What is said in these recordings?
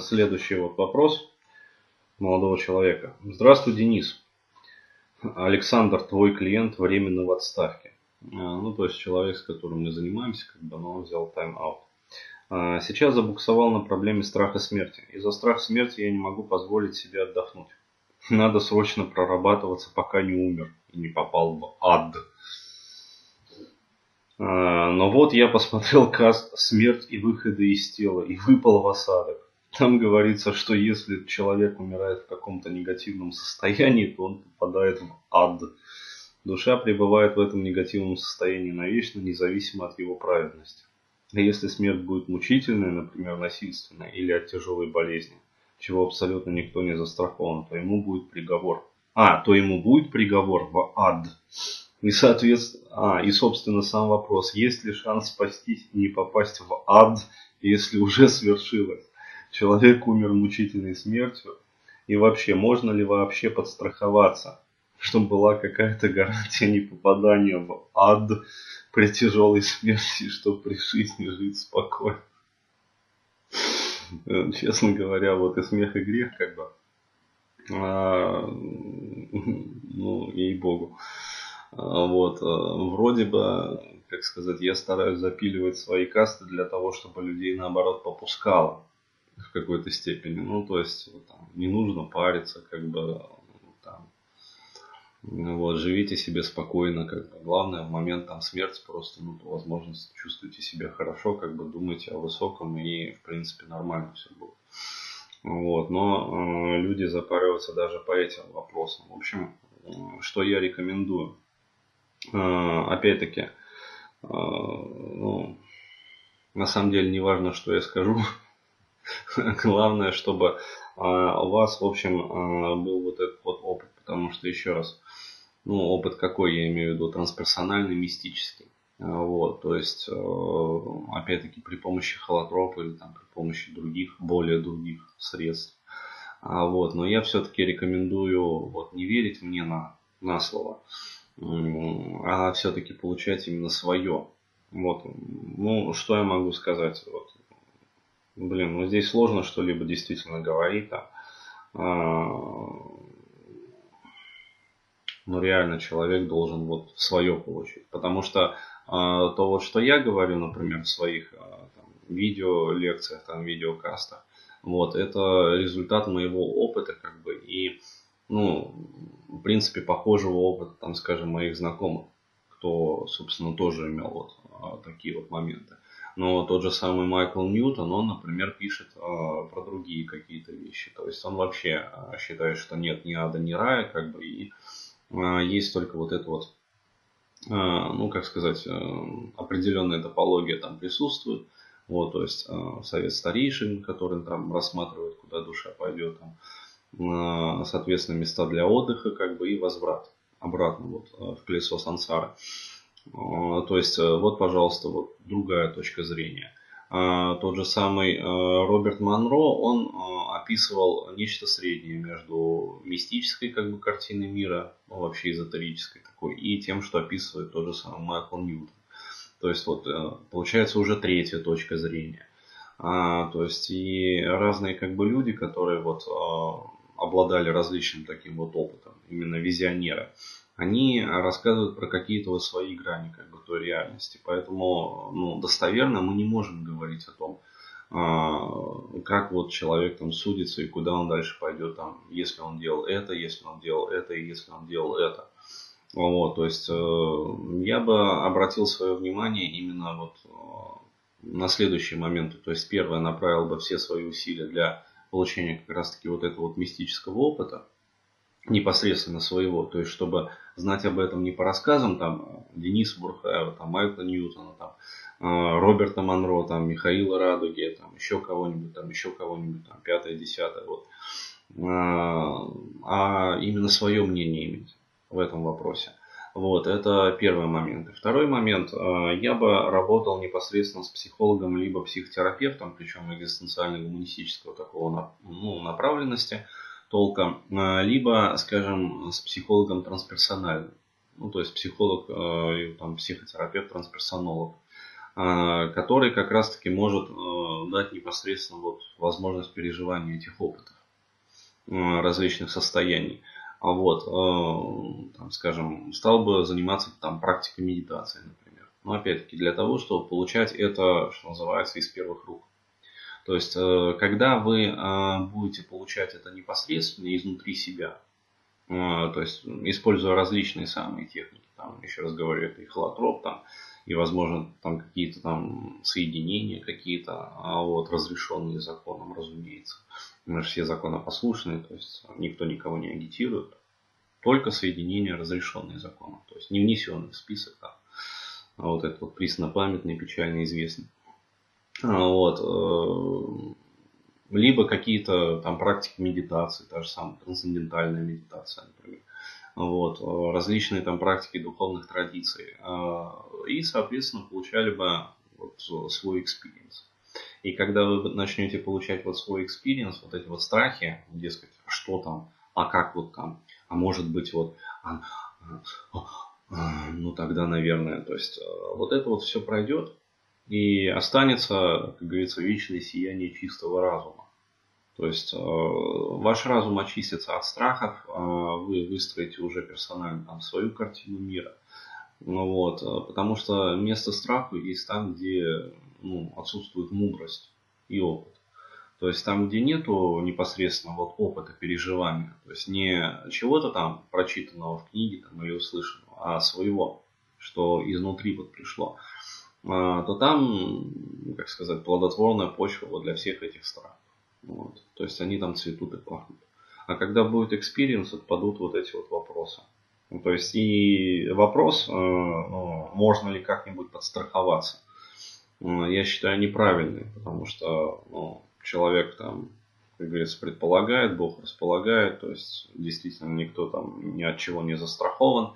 Следующий вот вопрос молодого человека. Здравствуй, Денис. Александр, твой клиент временно в отставке. А, ну, то есть человек, с которым мы занимаемся, как бы, но он взял тайм-аут. А, сейчас забуксовал на проблеме страха смерти. Из-за страха смерти я не могу позволить себе отдохнуть. Надо срочно прорабатываться, пока не умер и не попал в ад. А, но вот я посмотрел каст «Смерть и выходы из тела» и выпал в осадок. Там говорится, что если человек умирает в каком-то негативном состоянии, то он попадает в ад. Душа пребывает в этом негативном состоянии навечно, независимо от его праведности. Если смерть будет мучительной, например, насильственной или от тяжелой болезни, чего абсолютно никто не застрахован, то ему будет приговор. А, то ему будет приговор в ад. И, соответственно, а, и, собственно, сам вопрос, есть ли шанс спастись и не попасть в ад, если уже свершилось. Человек умер мучительной смертью. И вообще, можно ли вообще подстраховаться, чтобы была какая-то гарантия не попадания в ад при тяжелой смерти, чтобы при жизни жить спокойно. Честно говоря, вот и смех, и грех, как бы. А, ну, ей-богу. А, вот, а, вроде бы, как сказать, я стараюсь запиливать свои касты для того, чтобы людей наоборот попускало в какой-то степени. Ну, то есть, там, не нужно париться, как бы, там, вот, живите себе спокойно, как бы. Главное, в момент там смерти просто, ну, возможность чувствуйте себя хорошо, как бы думайте о высоком и, в принципе, нормально все будет. Вот, но э, люди запариваются даже по этим вопросам. В общем, э, что я рекомендую? А, опять-таки, а, ну, на самом деле не важно, что я скажу. Главное, чтобы а, у вас, в общем, был вот этот вот опыт. Потому что, еще раз, ну, опыт какой, я имею в виду, трансперсональный, мистический. Вот, то есть, опять-таки, при помощи холотропа или там, при помощи других, более других средств. Вот, но я все-таки рекомендую вот, не верить мне на, на слово а все-таки получать именно свое. Вот. Ну, что я могу сказать? Вот. Блин, ну здесь сложно что-либо действительно говорить. А, ну, реально человек должен вот свое получить. Потому что а, то вот, что я говорю, например, в своих а, там, видео лекциях, там, видеокастах, вот, это результат моего опыта, как бы, и ну, в принципе, похожего опыта, там, скажем, моих знакомых, кто, собственно, тоже имел вот а, такие вот моменты. Но тот же самый Майкл Ньютон, он, например, пишет а, про другие какие-то вещи. То есть он вообще а, считает, что нет ни ада, ни рая, как бы, и а, есть только вот это вот, а, ну, как сказать, а, определенная топология там присутствует. Вот, то есть а, совет старейшин, который там рассматривает, куда душа пойдет, там, соответственно, места для отдыха, как бы, и возврат обратно вот э, в колесо сансары. Э, то есть, э, вот, пожалуйста, вот другая точка зрения. Тот же самый Роберт Монро, он описывал нечто среднее между мистической как бы картиной мира, ну, вообще эзотерической такой, и тем, что описывает тот же самый Майкл Ньютон. То есть, вот, получается уже третья точка зрения. А, то есть и разные как бы люди, которые вот обладали различным таким вот опытом, именно визионеры, они рассказывают про какие-то вот свои грани как бы той реальности. Поэтому ну, достоверно мы не можем говорить о том, а, как вот человек там судится и куда он дальше пойдет, там, если он делал это, если он делал это и если он делал это. Вот, то есть э, я бы обратил свое внимание именно вот э, на следующие моменты. То есть первое, направил бы все свои усилия для получения как раз таки вот этого вот мистического опыта, непосредственно своего, то есть чтобы знать об этом не по рассказам там Дениса Бурхаева, там Майкла Ньютона, там а, Роберта Монро, там Михаила Радуги, там еще кого-нибудь, там еще кого-нибудь, там пятое, десятое, вот, а, а именно свое мнение иметь в этом вопросе. Вот, это первый момент. И второй момент, э, я бы работал непосредственно с психологом, либо психотерапевтом, причем экзистенциально-гуманистического такого ну, направленности толка, э, либо, скажем, с психологом трансперсональным. Ну, то есть психолог, э, там, психотерапевт, трансперсонолог. который как раз-таки может дать непосредственно вот возможность переживания этих опытов, различных состояний. А вот, там, скажем, стал бы заниматься там практикой медитации, например. Но опять-таки для того, чтобы получать это, что называется, из первых рук. То есть, э, когда вы э, будете получать это непосредственно изнутри себя, э, то есть, используя различные самые техники, там, еще раз говорю, это и холотроп, там, и, возможно, там какие-то там соединения какие-то, а вот, разрешенные законом, разумеется. Мы же все законопослушные, то есть никто никого не агитирует. Только соединения, разрешенные законом, то есть не внесенные в список, а вот этот вот приснопамятный, печально известный. А, вот. Э, либо какие-то там практики медитации, та же самая трансцендентальная медитация, например. Вот. Э, различные там практики духовных традиций. А, и, соответственно, получали бы вот свой experience. И когда вы начнете получать вот свой experience, вот эти вот страхи, дескать, что там, а как вот там, а может быть вот, а, а, а, ну тогда, наверное, то есть э, вот это вот все пройдет, и останется, как говорится, вечное сияние чистого разума. То есть э, ваш разум очистится от страхов, э, вы выстроите уже персонально там, свою картину мира. Ну, вот, э, потому что место страху есть там, где ну, отсутствует мудрость и опыт. То есть там, где нету непосредственно вот опыта переживания, то есть не чего-то там прочитанного в книге там, или услышанного, а своего, что изнутри вот пришло. А, то там, как сказать, плодотворная почва вот для всех этих стран. Вот. То есть они там цветут и пахнут. А когда будет experience, отпадут вот эти вот вопросы. Ну, то есть и вопрос, э, ну, можно ли как-нибудь подстраховаться, я считаю неправильный, потому что ну, человек там, как говорится, предполагает, Бог располагает, то есть действительно никто там ни от чего не застрахован.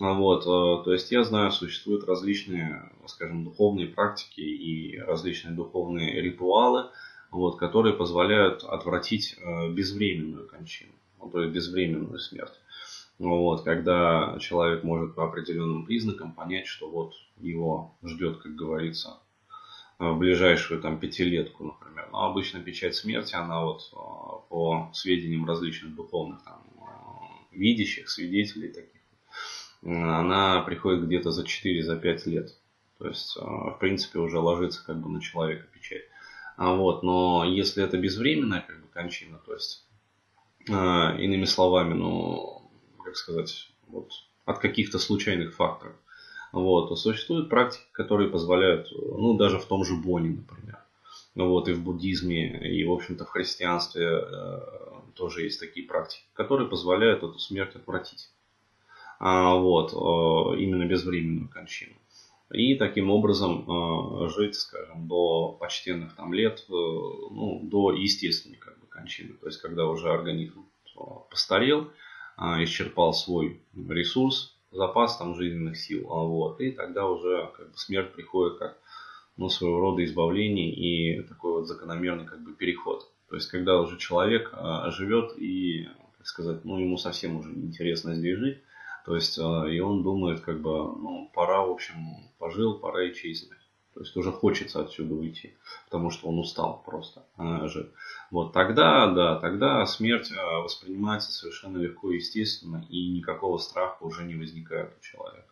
Вот, э, то есть я знаю, существуют различные, скажем, духовные практики и различные духовные ритуалы, вот, которые позволяют отвратить э, безвременную кончину, ну, то есть безвременную смерть. Вот, когда человек может по определенным признакам понять, что вот его ждет, как говорится, в ближайшую там пятилетку, например. Но обычно печать смерти, она вот э, по сведениям различных духовных там, видящих, свидетелей таких, она приходит где-то за 4-5 за лет. То есть, а, в принципе, уже ложится как бы на человека печать. А вот, но если это безвременная как бы кончина, то есть, а, иными словами, ну, как сказать, вот, от каких-то случайных факторов, вот, то существуют практики, которые позволяют, ну, даже в том же Боне, например, ну, вот, и в буддизме, и, в общем-то, в христианстве э, тоже есть такие практики, которые позволяют эту смерть отвратить. А, вот, э, именно безвременную кончину. И таким образом э, жить, скажем, до почтенных там лет, э, ну, до естественной как бы кончины. То есть, когда уже организм постарел, исчерпал свой ресурс, запас там жизненных сил, а вот, и тогда уже как бы, смерть приходит как ну, своего рода избавление и такой вот закономерный как бы переход. То есть, когда уже человек живет и, так сказать, ну, ему совсем уже неинтересно здесь жить, то есть, а, и он думает, как бы, ну, пора, в общем, пожил, пора и исчезнуть. То есть уже хочется отсюда уйти, потому что он устал просто а. Вот тогда, да, тогда смерть а, воспринимается совершенно легко и естественно, и никакого страха уже не возникает у человека.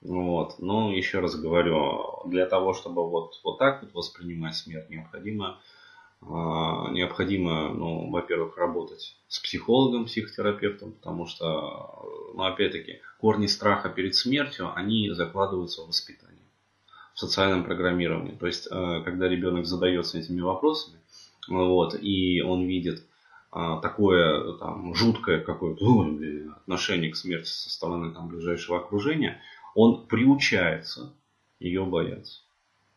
Вот. Но еще раз говорю, для того, чтобы вот, вот так вот воспринимать смерть, необходимо необходимо, ну, во-первых, работать с психологом, психотерапевтом, потому что, ну, опять-таки, корни страха перед смертью, они закладываются в воспитании, в социальном программировании. То есть, э, когда ребенок задается этими вопросами, вот, и он видит а, такое там, жуткое какое-то отношение к смерти со стороны там, ближайшего окружения, он приучается ее бояться.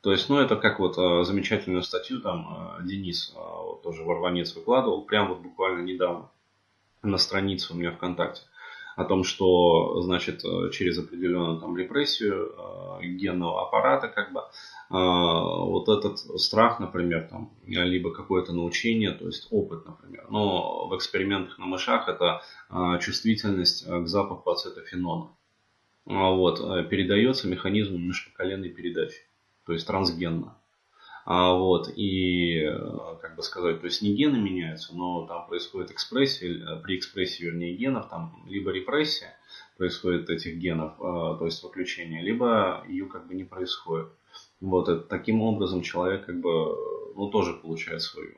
То есть, ну, это как вот э, замечательную статью там э, Денис, э, вот, тоже Варванец выкладывал, прямо вот буквально недавно на странице у меня ВКонтакте о том, что, значит, через определенную там репрессию генного аппарата, как бы, вот этот страх, например, там, либо какое-то научение, то есть опыт, например. Но в экспериментах на мышах это чувствительность к запаху ацетофенона. Вот, передается механизмом межпоколенной передачи. То есть трансгенно. А, вот, и, как бы сказать, то есть не гены меняются, но там происходит экспрессия, при экспрессии, вернее, генов, там либо репрессия происходит этих генов, то есть выключение, либо ее как бы не происходит. Вот, и таким образом человек как бы, ну, тоже получает свою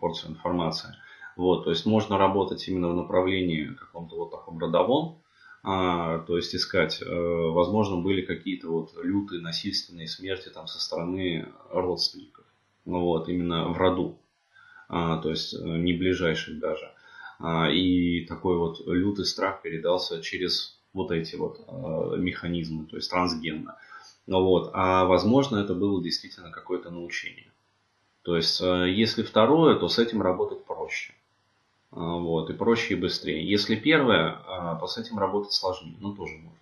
порцию информации. Вот, то есть можно работать именно в направлении каком-то вот таком родовом, а, то есть искать, э, возможно, были какие-то вот лютые насильственные смерти там со стороны родственников, ну вот, именно в роду, а, то есть э, не ближайших даже. А, и такой вот лютый страх передался через вот эти вот э, механизмы, то есть трансгенно. Ну вот, а возможно это было действительно какое-то научение. То есть, если второе, то с этим работать проще. А, вот, и проще и быстрее. Если первое, а, то с этим работать сложнее, но тоже можно.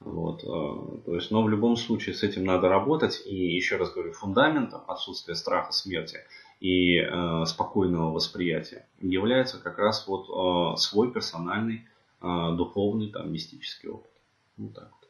Вот, а, то есть, но в любом случае с этим надо работать. И еще раз говорю, фундаментом отсутствия страха смерти и э, спокойного восприятия является как раз вот э, свой персональный э, духовный там мистический опыт. Вот так.